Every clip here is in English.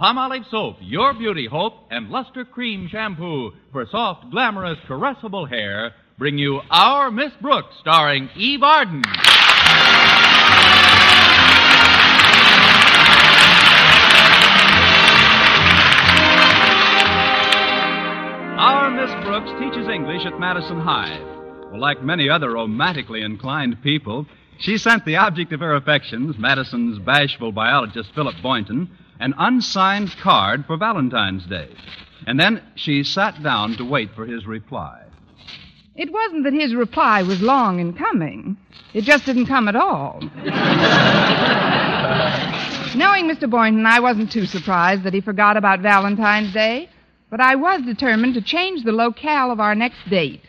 Palmolive soap, your beauty hope, and Luster Cream shampoo for soft, glamorous, caressable hair bring you Our Miss Brooks, starring Eve Arden. Our Miss Brooks teaches English at Madison High. Well, like many other romantically inclined people, she sent the object of her affections, Madison's bashful biologist Philip Boynton, an unsigned card for Valentine's Day. And then she sat down to wait for his reply. It wasn't that his reply was long in coming. It just didn't come at all. Knowing Mr. Boynton, I wasn't too surprised that he forgot about Valentine's Day, but I was determined to change the locale of our next date.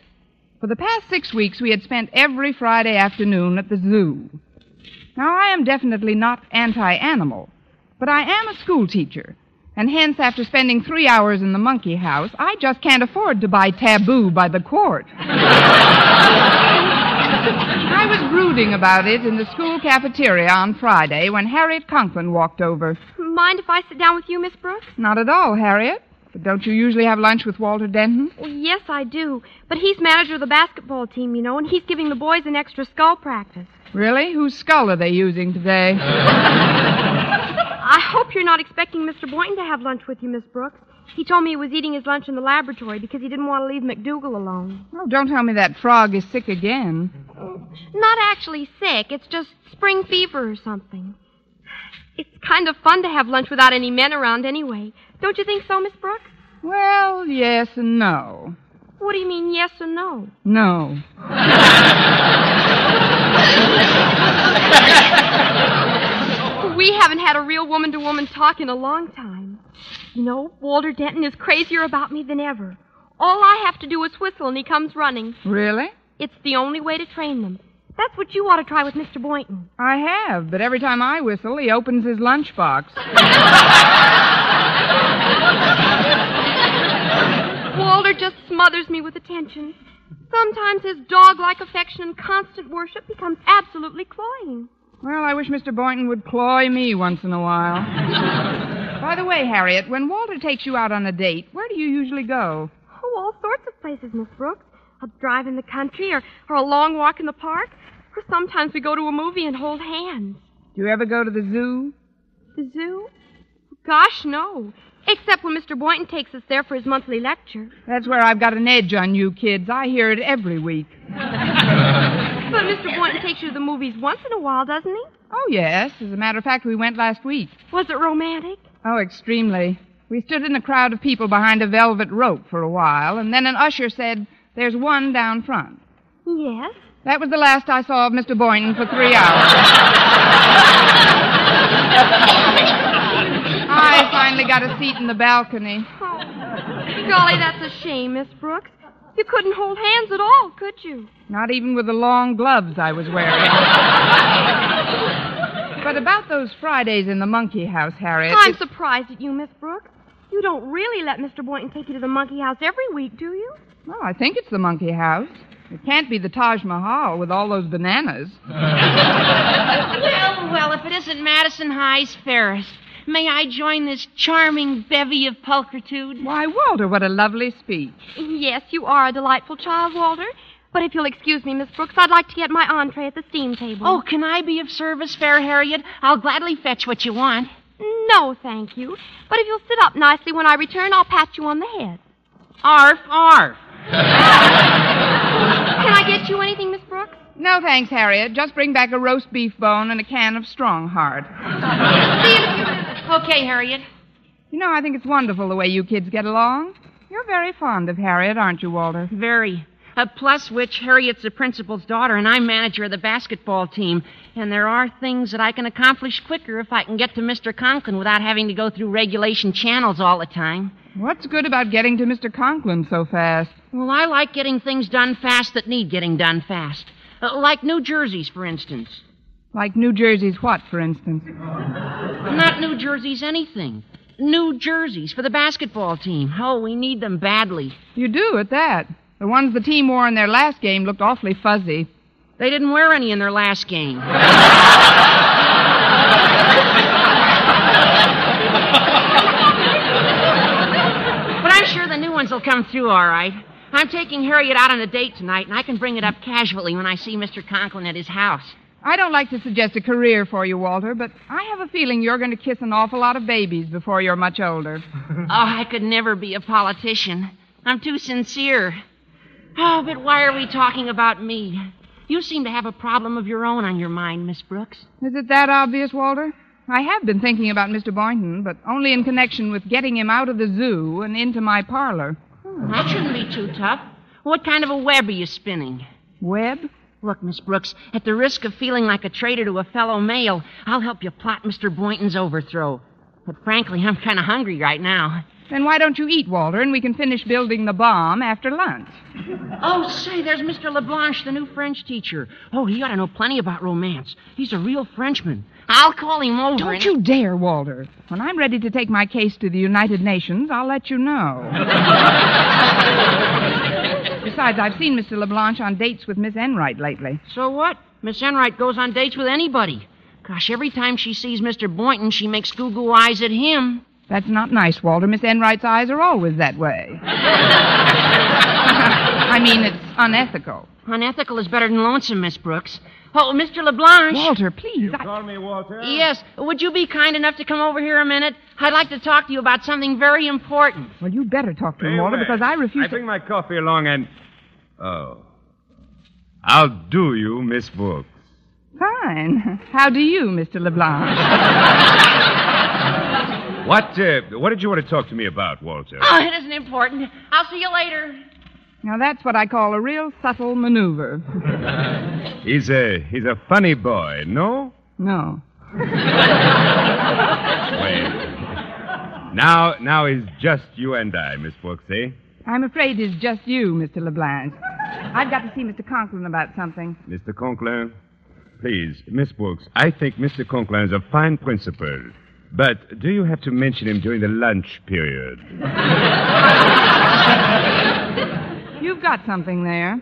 For the past six weeks, we had spent every Friday afternoon at the zoo. Now, I am definitely not anti animal, but I am a school teacher, and hence, after spending three hours in the monkey house, I just can't afford to buy Tabu by the quart. I was brooding about it in the school cafeteria on Friday when Harriet Conklin walked over. Mind if I sit down with you, Miss Brooks? Not at all, Harriet. But don't you usually have lunch with Walter Denton? Well, yes, I do. But he's manager of the basketball team, you know, and he's giving the boys an extra skull practice. Really? Whose skull are they using today? I hope you're not expecting Mr. Boynton to have lunch with you, Miss Brooks. He told me he was eating his lunch in the laboratory because he didn't want to leave McDougal alone. Oh, don't tell me that frog is sick again. Not actually sick. It's just spring fever or something. It's kind of fun to have lunch without any men around anyway. Don't you think so, Miss Brooks? Well, yes and no. What do you mean, yes and no? No. We haven't had a real woman to woman talk in a long time. You know, Walter Denton is crazier about me than ever. All I have to do is whistle and he comes running. Really? It's the only way to train them. That's what you ought to try with Mr. Boynton. I have, but every time I whistle, he opens his lunchbox. Walter just smothers me with attention. Sometimes his dog like affection and constant worship becomes absolutely cloying. Well, I wish Mr. Boynton would cloy me once in a while. By the way, Harriet, when Walter takes you out on a date, where do you usually go? Oh, all sorts of places, Miss Brooks. A drive in the country or, or a long walk in the park. Or sometimes we go to a movie and hold hands. Do you ever go to the zoo? The zoo? Gosh, no. Except when Mr. Boynton takes us there for his monthly lecture. That's where I've got an edge on you kids. I hear it every week. But Mr. Boynton takes you to the movies once in a while, doesn't he? Oh, yes. As a matter of fact, we went last week. Was it romantic? Oh, extremely. We stood in a crowd of people behind a velvet rope for a while, and then an usher said, There's one down front. Yes. That was the last I saw of Mr. Boynton for three hours. I finally got a seat in the balcony. Oh, golly, that's a shame, Miss Brooks. You couldn't hold hands at all, could you? Not even with the long gloves I was wearing. but about those Fridays in the monkey house, Harriet. I'm it's- surprised at you, Miss Brooks. You don't really let Mr. Boynton take you to the monkey house every week, do you? Well, I think it's the monkey house. It can't be the Taj Mahal with all those bananas. Well, well, if it isn't Madison High's Ferris, may I join this charming bevy of pulchritude? Why, Walter, what a lovely speech. Yes, you are a delightful child, Walter. But if you'll excuse me, Miss Brooks, I'd like to get my entree at the steam table. Oh, can I be of service, Fair Harriet? I'll gladly fetch what you want. no, thank you. But if you'll sit up nicely when I return, I'll pat you on the head. Arf, arf. Can I get you anything, Miss Brooks? No, thanks, Harriet. Just bring back a roast beef bone and a can of Strongheart. Okay, Harriet. You know, I think it's wonderful the way you kids get along. You're very fond of Harriet, aren't you, Walter? Very. Uh, plus which, Harriet's the principal's daughter, and I'm manager of the basketball team. And there are things that I can accomplish quicker if I can get to Mr. Conklin without having to go through regulation channels all the time. What's good about getting to Mr. Conklin so fast? Well, I like getting things done fast that need getting done fast. Uh, like New Jersey's, for instance. Like New Jersey's what, for instance? Not New Jersey's anything. New Jersey's for the basketball team. Oh, we need them badly. You do at that. The ones the team wore in their last game looked awfully fuzzy. They didn't wear any in their last game. but I'm sure the new ones will come through all right. I'm taking Harriet out on a date tonight, and I can bring it up casually when I see Mr. Conklin at his house. I don't like to suggest a career for you, Walter, but I have a feeling you're going to kiss an awful lot of babies before you're much older. oh, I could never be a politician. I'm too sincere. Oh, but why are we talking about me? You seem to have a problem of your own on your mind, Miss Brooks. Is it that obvious, Walter? I have been thinking about Mr. Boynton, but only in connection with getting him out of the zoo and into my parlor. That shouldn't be too tough. What kind of a web are you spinning? Web? Look, Miss Brooks, at the risk of feeling like a traitor to a fellow male, I'll help you plot Mr. Boynton's overthrow. But frankly, I'm kind of hungry right now. Then why don't you eat, Walter, and we can finish building the bomb after lunch? Oh, say, there's Mr. Leblanche, the new French teacher. Oh, he ought to know plenty about romance. He's a real Frenchman. I'll call him over. Don't and- you dare, Walter. When I'm ready to take my case to the United Nations, I'll let you know. Besides, I've seen Mr. LeBlanche on dates with Miss Enright lately. So what? Miss Enright goes on dates with anybody. Gosh, every time she sees Mr. Boynton, she makes goo-goo eyes at him. That's not nice, Walter. Miss Enright's eyes are always that way. I mean, it's unethical. Unethical is better than lonesome, Miss Brooks. Oh, Mr. LeBlanche. Walter, please. I... Call me Walter? Yes, would you be kind enough to come over here a minute? I'd like to talk to you about something very important. Well, you better talk to him, Walter, well. because I refuse I to. bring my coffee along and. Oh. I'll do you, Miss Brooks? Fine. How do you, Mr. LeBlanc? What, uh, what did you want to talk to me about, Walter? Oh, it isn't important. I'll see you later. now, that's what I call a real subtle maneuver. He's a, he's a funny boy, no? No. Well, now, now it's just you and I, Miss Brooks, eh? I'm afraid it's just you, Mr. LeBlanc. I've got to see Mr. Conklin about something. Mr. Conklin, please, Miss Brooks, I think Mr. Conklin is a fine principal. But do you have to mention him during the lunch period? You've got something there.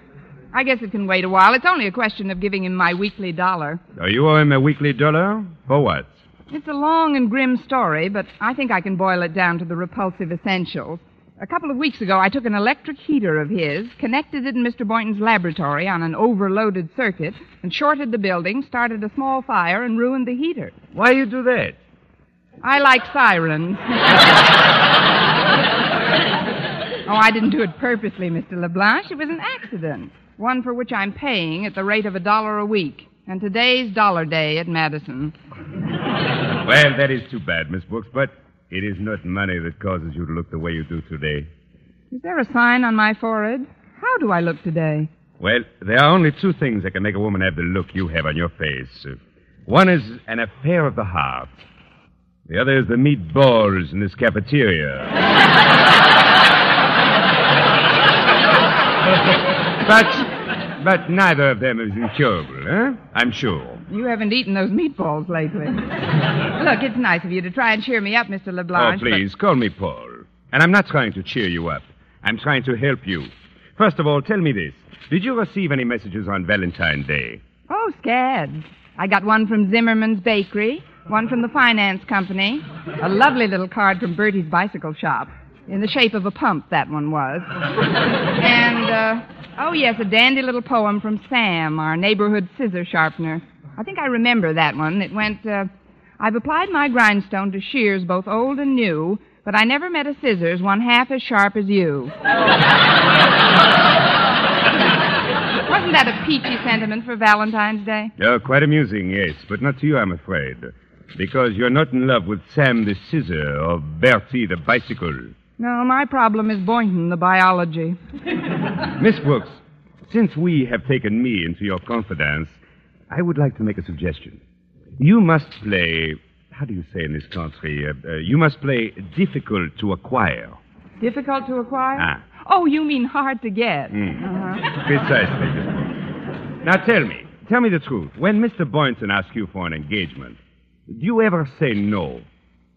I guess it can wait a while. It's only a question of giving him my weekly dollar. Oh, you owe him a weekly dollar? For what? It's a long and grim story, but I think I can boil it down to the repulsive essentials. A couple of weeks ago, I took an electric heater of his, connected it in Mr. Boynton's laboratory on an overloaded circuit, and shorted the building, started a small fire, and ruined the heater. Why you do that? I like sirens. oh, I didn't do it purposely, Mr. LeBlanche. It was an accident. One for which I'm paying at the rate of a dollar a week. And today's dollar day at Madison. Well, that is too bad, Miss Brooks, but it is not money that causes you to look the way you do today. Is there a sign on my forehead? How do I look today? Well, there are only two things that can make a woman have the look you have on your face. One is an affair of the heart. The other is the meatballs in this cafeteria. but, but neither of them is incurable, eh? I'm sure. You haven't eaten those meatballs lately. Look, it's nice of you to try and cheer me up, Mr. Oh, LeBlanc. but- please, call me Paul. And I'm not trying to cheer you up. I'm trying to help you. First of all, tell me this. Did you receive any messages on Valentine's Day? Oh, scads. I got one from Zimmerman's Bakery, one from the finance company, a lovely little card from Bertie's bicycle shop. In the shape of a pump, that one was. and, uh, oh, yes, a dandy little poem from Sam, our neighborhood scissor sharpener. I think I remember that one. It went, uh, I've applied my grindstone to shears both old and new, but I never met a scissors one half as sharp as you. Wasn't that a peachy sentiment for Valentine's Day? Oh, quite amusing, yes, but not to you, I'm afraid. Because you're not in love with Sam the scissor or Bertie the bicycle. No, my problem is Boynton, the biology. Miss Brooks, since we have taken me into your confidence, I would like to make a suggestion. You must play, how do you say in this country? Uh, uh, you must play difficult to acquire. Difficult to acquire? Ah. Oh, you mean hard to get. Mm. Uh-huh. Precisely, Miss Brooks. Now tell me, tell me the truth. When Mr. Boynton asks you for an engagement, do you ever say no?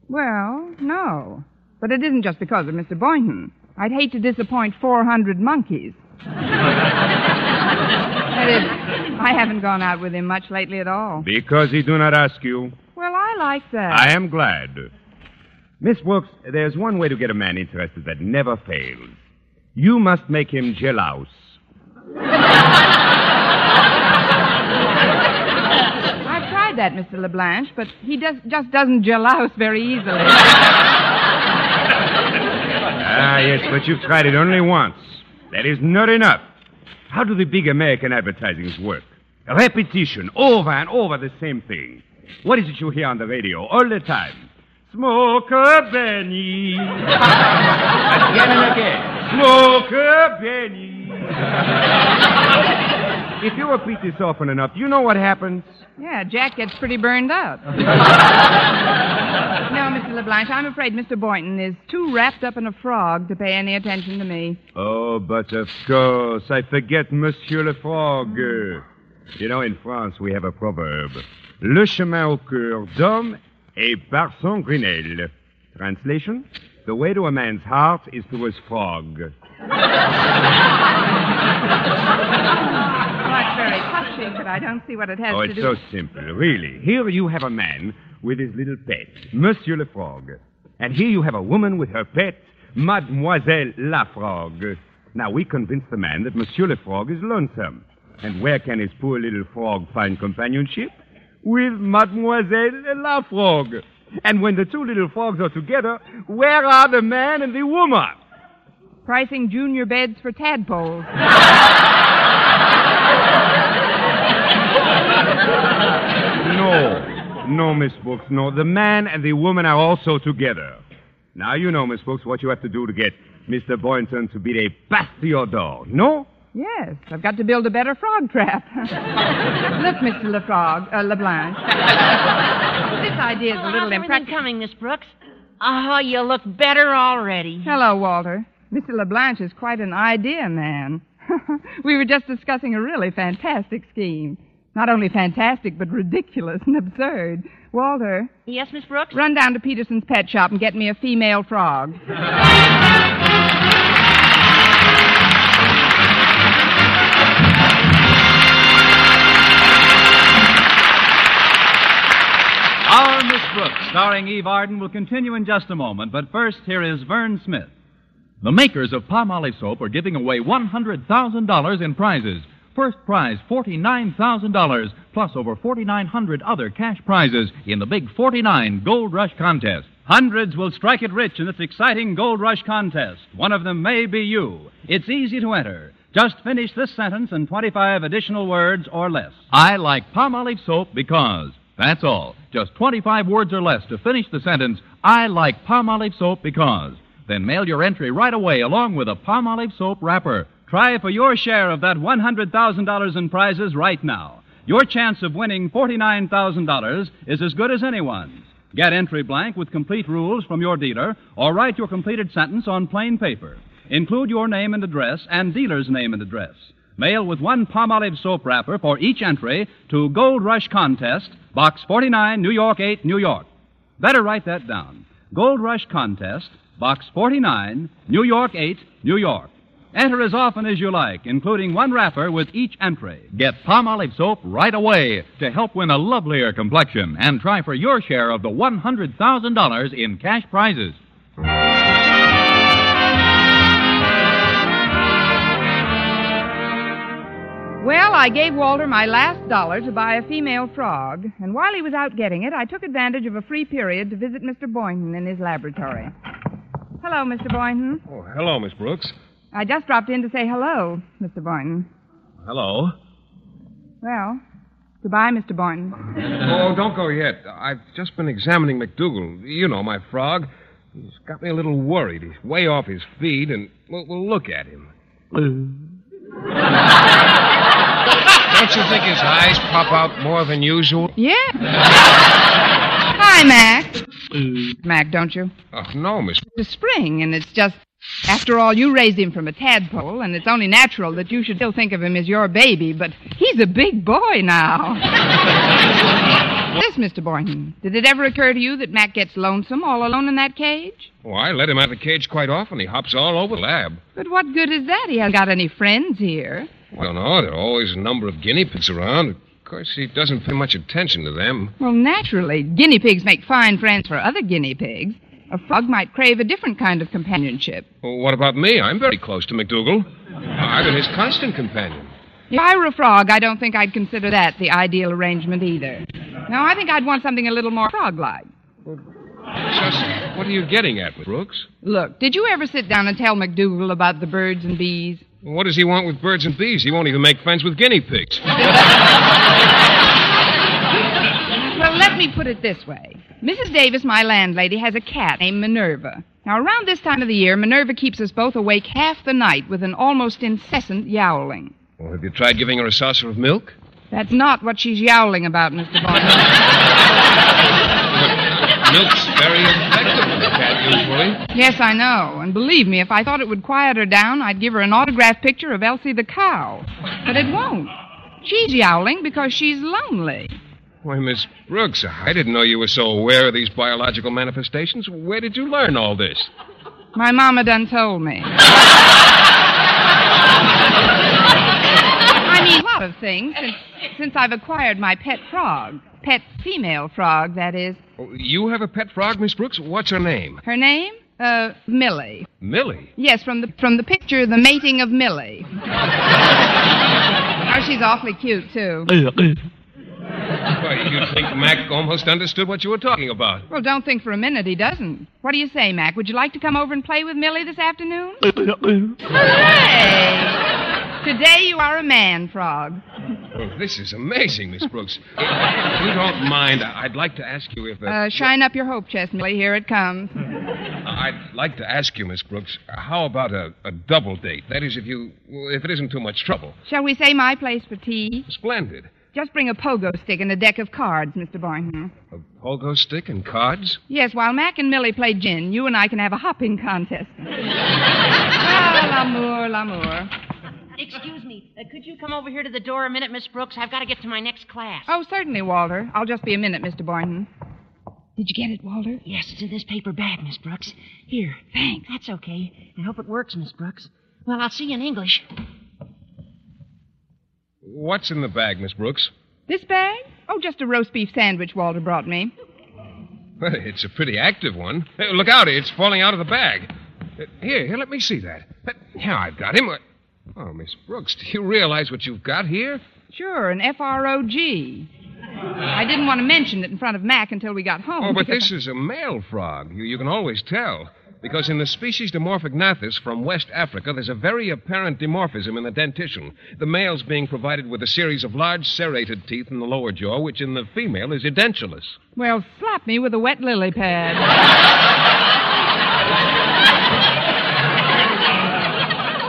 Well, no. But it isn't just because of Mr. Boynton. I'd hate to disappoint 400 monkeys. that is, I haven't gone out with him much lately at all. Because he do not ask you. Well, I like that. I am glad. Miss Brooks, there's one way to get a man interested that never fails. You must make him jealous. I've tried that, Mr. LeBlanche, but he does, just doesn't jealous very easily. Ah, yes, but you've tried it only once. That is not enough. How do the big American advertisings work? Repetition, over and over the same thing. What is it you hear on the radio all the time? Smoker Benny. again and again. Smoker Benny. If you repeat this often enough, you know what happens? Yeah, Jack gets pretty burned up. no, Mr. LeBlanche, I'm afraid Mr. Boynton is too wrapped up in a frog to pay any attention to me. Oh, but of course, I forget Monsieur le Frog. You know, in France, we have a proverb. Le chemin au cœur d'homme est par son grenouille. Translation? The way to a man's heart is through his frog. That's very touching, but I don't see what it has Oh, to it's so simple, really. Here you have a man with his little pet, Monsieur le Frog. And here you have a woman with her pet, Mademoiselle la Frog. Now, we convince the man that Monsieur le Frog is lonesome. And where can his poor little frog find companionship? With Mademoiselle la Frog. And when the two little frogs are together, where are the man and the woman? Pricing junior beds for tadpoles. No. No, Miss Brooks, no. The man and the woman are also together. Now you know, Miss Brooks, what you have to do to get Mr. Boynton to be a pass to your door. No? Yes, I've got to build a better frog trap. Look, Mr. LeFrog, uh, LeBlanche. this idea is a little How's everything impractical. coming, Miss Brooks? Oh, you look better already. Hello, Walter. Mr. LeBlanche is quite an idea man. we were just discussing a really fantastic scheme. Not only fantastic, but ridiculous and absurd. Walter, Yes, Miss Brooks? run down to Peterson's pet shop and get me a female frog. Our Miss Brooks, starring Eve Arden, will continue in just a moment, but first, here is Vern Smith. The makers of Palmolive soap are giving away $100,000 in prizes. First prize, $49,000, plus over 4,900 other cash prizes in the Big 49 Gold Rush Contest. Hundreds will strike it rich in this exciting Gold Rush contest. One of them may be you. It's easy to enter. Just finish this sentence in 25 additional words or less. I like Palmolive soap because. That's all. Just 25 words or less to finish the sentence, I like Palmolive soap because. Then mail your entry right away along with a Palmolive soap wrapper. Try for your share of that $100,000 in prizes right now. Your chance of winning $49,000 is as good as anyone's. Get entry blank with complete rules from your dealer or write your completed sentence on plain paper. Include your name and address and dealer's name and address. Mail with one Palmolive soap wrapper for each entry to Gold Rush Contest, Box 49, New York 8, New York. Better write that down. Gold Rush Contest, Box 49, New York 8, New York. Enter as often as you like, including one wrapper with each entry. Get Palmolive soap right away to help win a lovelier complexion and try for your share of the $100,000 in cash prizes. Well, I gave Walter my last dollar to buy a female frog, and while he was out getting it, I took advantage of a free period to visit Mr. Boynton in his laboratory. Hello, Mr. Boynton. Oh, hello, Miss Brooks. I just dropped in to say hello, Mr. Boynton. Hello. Well, goodbye, Mr. Boynton. Oh, don't go yet. I've just been examining McDougal. You know, my frog. He's got me a little worried. He's way off his feed, and we'll, we'll look at him. Don't you think his eyes pop out more than usual? Yeah? Hi, Mac. Mac, don't you? Oh, no, Miss. It's spring, and it's just. After all, you raised him from a tadpole, and it's only natural that you should still think of him as your baby, but he's a big boy now. this, Mr. Boynton, did it ever occur to you that Mac gets lonesome all alone in that cage? Oh, I let him out of the cage quite often. He hops all over the lab. But what good is that? He hasn't got any friends here. Well, no, there are always a number of guinea pigs around. Of course, he doesn't pay much attention to them. Well, naturally, guinea pigs make fine friends for other guinea pigs. A frog might crave a different kind of companionship. Well, what about me? I'm very close to McDougal. I've been his constant companion. If I were a frog, I don't think I'd consider that the ideal arrangement either. No, I think I'd want something a little more frog like. Just what are you getting at, Brooks? Look, did you ever sit down and tell McDougal about the birds and bees? What does he want with birds and bees? He won't even make friends with guinea pigs. Me put it this way. Mrs. Davis, my landlady, has a cat named Minerva. Now, around this time of the year, Minerva keeps us both awake half the night with an almost incessant yowling. Well, have you tried giving her a saucer of milk? That's not what she's yowling about, Mr. Boynton. Milk's very effective on the cat, usually. yes, I know. And believe me, if I thought it would quiet her down, I'd give her an autographed picture of Elsie the cow. But it won't. She's yowling because she's lonely. Why, Miss Brooks, I didn't know you were so aware of these biological manifestations. Where did you learn all this? My mama done told me. I mean, a lot of things since, since I've acquired my pet frog. Pet female frog, that is. Oh, You have a pet frog, Miss Brooks? What's her name? Her name? Uh, Millie. Millie. Yes, from the from the picture, the mating of Millie. oh, she's awfully cute too. Why, you'd think Mac almost understood what you were talking about. Well, don't think for a minute he doesn't. What do you say, Mac? Would you like to come over and play with Millie this afternoon? Hooray! Today you are a man frog. Oh, this is amazing, Miss Brooks. If you don't mind, I'd like to ask you if... Uh, Uh, shine up your hope chest, Millie. Here it comes. I'd like to ask you, Miss Brooks, how about a, a double date? That is, if you... if it isn't too much trouble. Shall we say my place for tea? Splendid. Just bring a pogo stick and a deck of cards, Mr. Boynton. A pogo stick and cards? Yes, while Mac and Millie play gin, you and I can have a hopping contest. ah, l'amour, l'amour. Excuse me. Uh, could you come over here to the door a minute, Miss Brooks? I've got to get to my next class. Oh, certainly, Walter. I'll just be a minute, Mr. Boynton. Did you get it, Walter? Yes, it's in this paper bag, Miss Brooks. Here. Thanks. That's okay. I hope it works, Miss Brooks. Well, I'll see you in English. What's in the bag, Miss Brooks? This bag? Oh, just a roast beef sandwich Walter brought me. Well, it's a pretty active one. Hey, look out, it's falling out of the bag. Uh, Here, here, let me see that. Now I've got him. Uh, Oh, Miss Brooks, do you realize what you've got here? Sure, an F R O G. I didn't want to mention it in front of Mac until we got home. Oh, but this is a male frog. You, you can always tell. Because in the species Dimorphognathus from West Africa, there's a very apparent dimorphism in the dentition. The male's being provided with a series of large serrated teeth in the lower jaw, which in the female is edentulous. Well, slap me with a wet lily pad.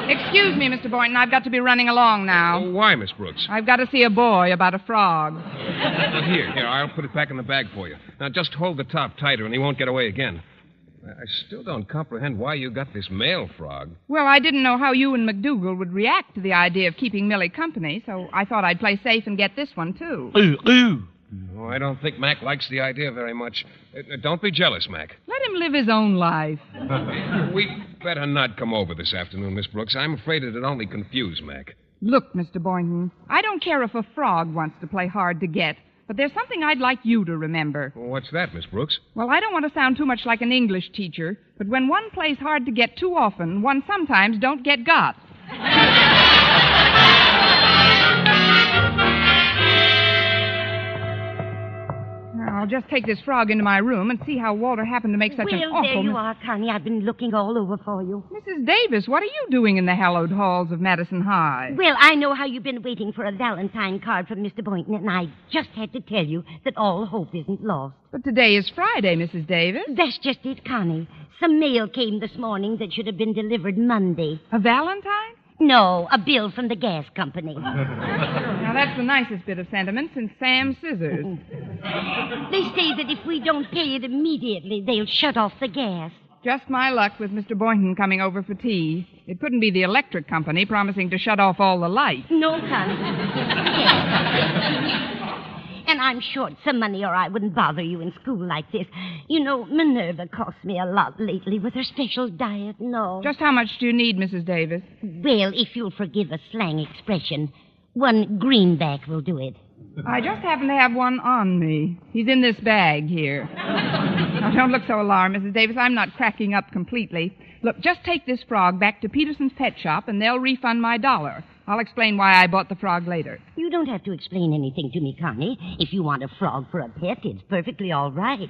Excuse me, Mr. Boynton. I've got to be running along now. Oh, why, Miss Brooks? I've got to see a boy about a frog. Here, here, I'll put it back in the bag for you. Now, just hold the top tighter and he won't get away again. I still don't comprehend why you got this male frog. Well, I didn't know how you and McDougal would react to the idea of keeping Millie company, so I thought I'd play safe and get this one, too. Oh, I don't think Mac likes the idea very much. Uh, uh, don't be jealous, Mac. Let him live his own life. We'd better not come over this afternoon, Miss Brooks. I'm afraid it'd only confuse Mac. Look, Mr. Boynton, I don't care if a frog wants to play hard to get, but there's something I'd like you to remember. Well, what's that, Miss Brooks? Well, I don't want to sound too much like an English teacher, but when one plays hard to get too often, one sometimes don't get got. I'll just take this frog into my room and see how Walter happened to make such an well, awful. there you are, Connie. I've been looking all over for you. Mrs. Davis, what are you doing in the hallowed halls of Madison High? Well, I know how you've been waiting for a Valentine card from Mr. Boynton, and I just had to tell you that all hope isn't lost. But today is Friday, Mrs. Davis. That's just it, Connie. Some mail came this morning that should have been delivered Monday. A Valentine? No, a bill from the gas company. Now, that's the nicest bit of sentiment since Sam's scissors. They say that if we don't pay it immediately, they'll shut off the gas. Just my luck with Mr. Boynton coming over for tea. It couldn't be the electric company promising to shut off all the lights. No, Connie. Yes. And I'm short some money, or I wouldn't bother you in school like this. You know, Minerva costs me a lot lately with her special diet. and all. Just how much do you need, Mrs. Davis? Well, if you'll forgive a slang expression, one greenback will do it. I just happen to have one on me. He's in this bag here. now, don't look so alarmed, Mrs. Davis. I'm not cracking up completely. Look, just take this frog back to Peterson's pet shop, and they'll refund my dollar. I'll explain why I bought the frog later. You don't have to explain anything to me, Connie. If you want a frog for a pet, it's perfectly all right.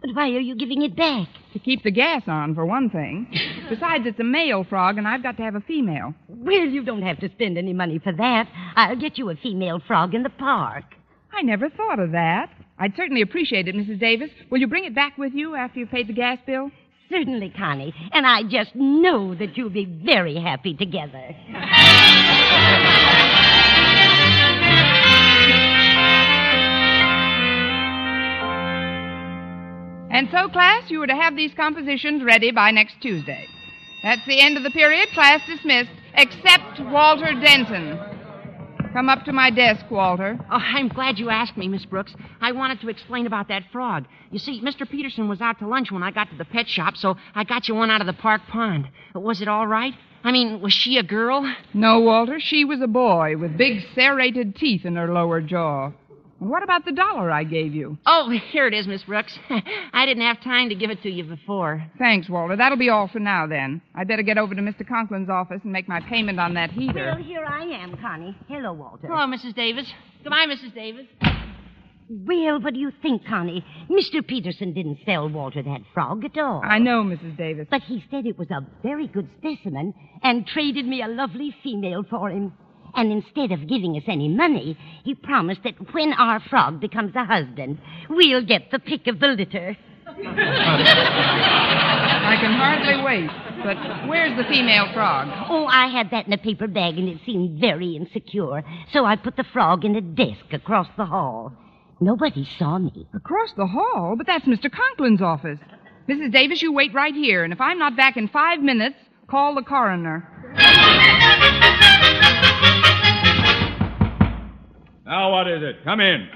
But why are you giving it back? To keep the gas on, for one thing. Besides, it's a male frog, and I've got to have a female. Well, you don't have to spend any money for that. I'll get you a female frog in the park. I never thought of that. I'd certainly appreciate it, Mrs. Davis. Will you bring it back with you after you've paid the gas bill? Certainly, Connie. And I just know that you'll be very happy together. And so, class, you were to have these compositions ready by next Tuesday. That's the end of the period. Class dismissed, except Walter Denton. Come up to my desk, Walter. Oh, I'm glad you asked me, Miss Brooks. I wanted to explain about that frog. You see, Mr. Peterson was out to lunch when I got to the pet shop, so I got you one out of the park pond. Was it all right? I mean, was she a girl? No, Walter. She was a boy with big serrated teeth in her lower jaw. And what about the dollar I gave you? Oh, here it is, Miss Brooks. I didn't have time to give it to you before. Thanks, Walter. That'll be all for now, then. I'd better get over to Mr. Conklin's office and make my payment on that heater. Well, here I am, Connie. Hello, Walter. Hello, Mrs. Davis. Goodbye, Mrs. Davis. Well, what do you think, Connie? Mr. Peterson didn't sell Walter that frog at all. I know, Mrs. Davis. But he said it was a very good specimen and traded me a lovely female for him. And instead of giving us any money, he promised that when our frog becomes a husband, we'll get the pick of the litter. I can hardly wait. But where's the female frog? Oh, I had that in a paper bag and it seemed very insecure. So I put the frog in a desk across the hall. Nobody saw me. Across the hall? But that's Mr. Conklin's office. Mrs. Davis, you wait right here, and if I'm not back in five minutes, call the coroner. Now, what is it? Come in.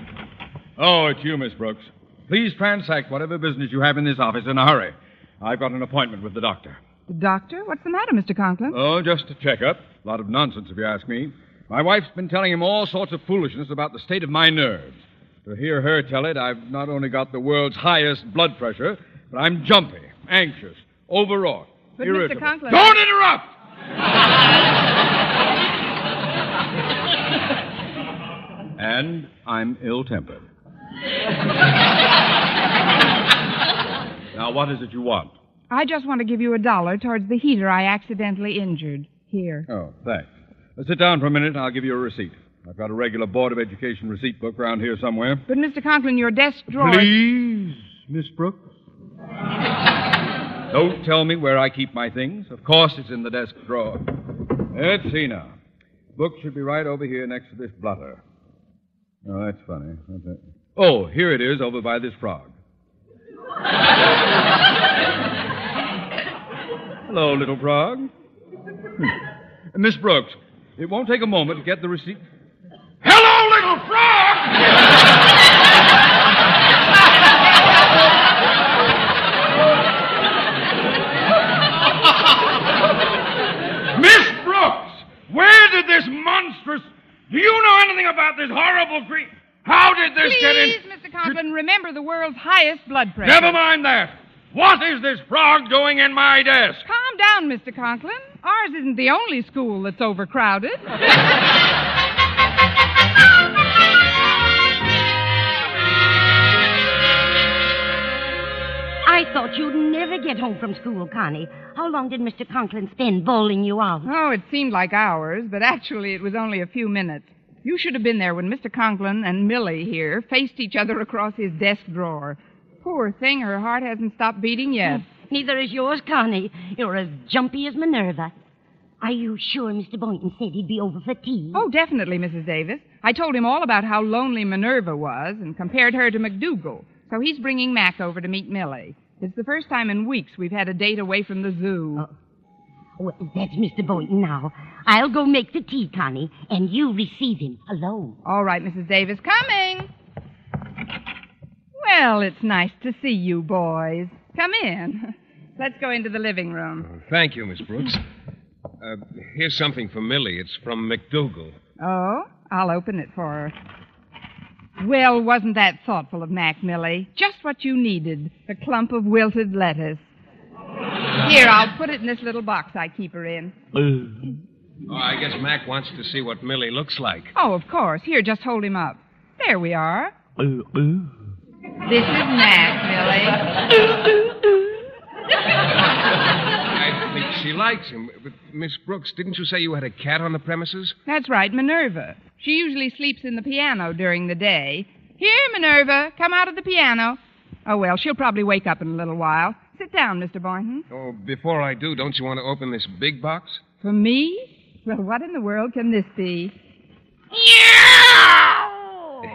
Oh, it's you, Miss Brooks. Please transact whatever business you have in this office in a hurry. I've got an appointment with the doctor. The doctor? What's the matter, Mr. Conklin? Oh, just a checkup. A lot of nonsense, if you ask me. My wife's been telling him all sorts of foolishness about the state of my nerves. To hear her tell it, I've not only got the world's highest blood pressure, but I'm jumpy, anxious, overwrought, But, Mr. Conklin- Don't interrupt! and I'm ill tempered. now, what is it you want? I just want to give you a dollar towards the heater I accidentally injured. Here. Oh, thanks. Uh, sit down for a minute and I'll give you a receipt. I've got a regular Board of Education receipt book around here somewhere. But, Mr. Conklin, your desk drawer. Please, Miss Brooks. Don't tell me where I keep my things. Of course it's in the desk drawer. Let's see now. Book should be right over here next to this blotter. Oh, that's funny. What's that? Oh, here it is over by this frog. Hello, little frog. Miss Brooks, it won't take a moment to get the receipt. Hello, little frog! Do you know anything about this horrible creature? How did this get in? Please, Mr. Conklin, remember the world's highest blood pressure. Never mind that. What is this frog doing in my desk? Calm down, Mr. Conklin. Ours isn't the only school that's overcrowded. I thought you'd never get home from school, Connie. How long did Mr. Conklin spend bowling you out? Oh, it seemed like hours, but actually it was only a few minutes. You should have been there when Mr. Conklin and Millie here faced each other across his desk drawer. Poor thing, her heart hasn't stopped beating yet. Hmm. Neither is yours, Connie. You're as jumpy as Minerva. Are you sure Mr. Boynton said he'd be over for tea? Oh, definitely, Mrs. Davis. I told him all about how lonely Minerva was and compared her to McDougal. So he's bringing Mac over to meet Millie. It's the first time in weeks we've had a date away from the zoo. Well, that's Mr. Boynton now. I'll go make the tea, Connie, and you receive him alone. All right, Mrs. Davis, coming. Well, it's nice to see you boys. Come in. Let's go into the living room. Thank you, Miss Brooks. Uh, here's something for Millie. It's from McDougal. Oh, I'll open it for her. Well, wasn't that thoughtful of Mac, Millie? Just what you needed a clump of wilted lettuce. Here, I'll put it in this little box I keep her in. Oh, I guess Mac wants to see what Millie looks like. Oh, of course. Here, just hold him up. There we are. This is Mac, Millie. she likes him. But, Miss Brooks, didn't you say you had a cat on the premises? That's right, Minerva. She usually sleeps in the piano during the day. Here, Minerva, come out of the piano. Oh, well, she'll probably wake up in a little while. Sit down, Mr. Boynton. Oh, before I do, don't you want to open this big box? For me? Well, what in the world can this be?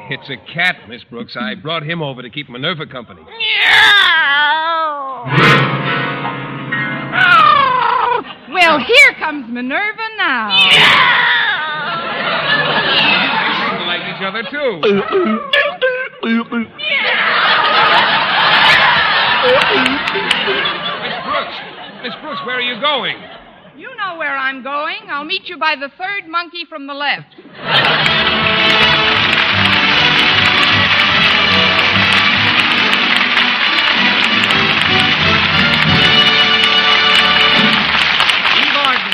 It's a cat, Miss Brooks. I brought him over to keep Minerva company. Well, here comes Minerva now. Yeah! They seem to like each other, too. Miss Brooks, Miss Brooks, where are you going? You know where I'm going. I'll meet you by the third monkey from the left.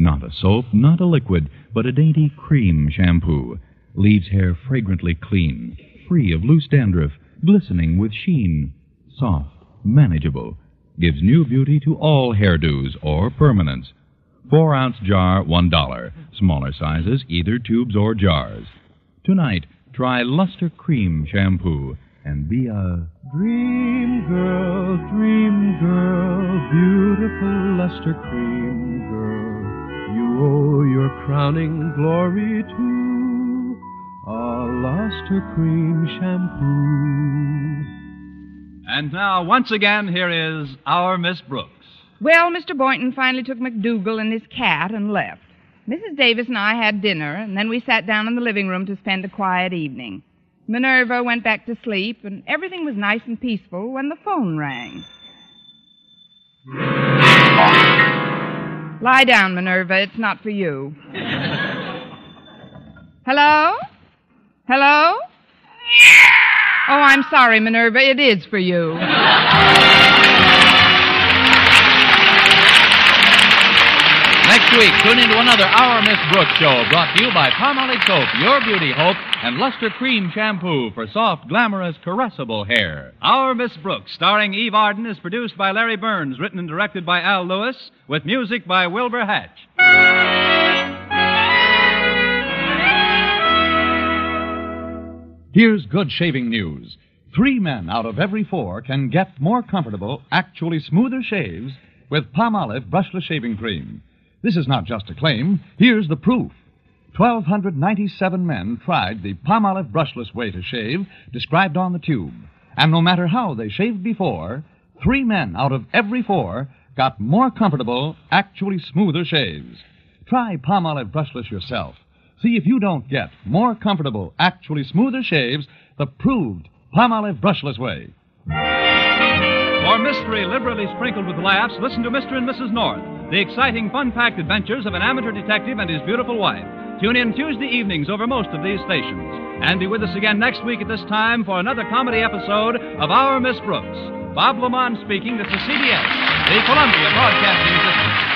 Not a soap, not a liquid, but a dainty cream shampoo. Leaves hair fragrantly clean, free of loose dandruff, glistening with sheen. Soft, manageable. Gives new beauty to all hairdos or permanents. Four ounce jar, one dollar. Smaller sizes, either tubes or jars. Tonight, try Luster Cream Shampoo and be a Dream girl, dream girl, beautiful luster cream girl. Oh, Owe your crowning glory to a luster cream shampoo. and now, once again, here is our Miss Brooks. Well, Mr. Boynton finally took McDougal and his cat and left. Mrs. Davis and I had dinner, and then we sat down in the living room to spend a quiet evening. Minerva went back to sleep, and everything was nice and peaceful when the phone rang. Lie down, Minerva. It's not for you. Hello? Hello? Oh, I'm sorry, Minerva. It is for you. Next week, tune into another Our Miss Brooks show brought to you by Palmolive Soap, Your Beauty Hope, and Luster Cream Shampoo for soft, glamorous, caressable hair. Our Miss Brooks, starring Eve Arden, is produced by Larry Berns, written and directed by Al Lewis, with music by Wilbur Hatch. Here's good shaving news. Three men out of every four can get more comfortable, actually smoother shaves with Palmolive brushless shaving cream. This is not just a claim. Here's the proof. 1,297 men tried the Palmolive brushless way to shave described on the tube. And no matter how they shaved before, three men out of every four got more comfortable, actually smoother shaves. Try Palmolive brushless yourself. See if you don't get more comfortable, actually smoother shaves the proved Palmolive brushless way. For mystery liberally sprinkled with laughs, listen to Mr. and Mrs. North, the exciting, fun packed adventures of an amateur detective and his beautiful wife. Tune in Tuesday evenings over most of these stations. And be with us again next week at this time for another comedy episode of Our Miss Brooks. Bob LeMond speaking. This is CBS, the Columbia Broadcasting System.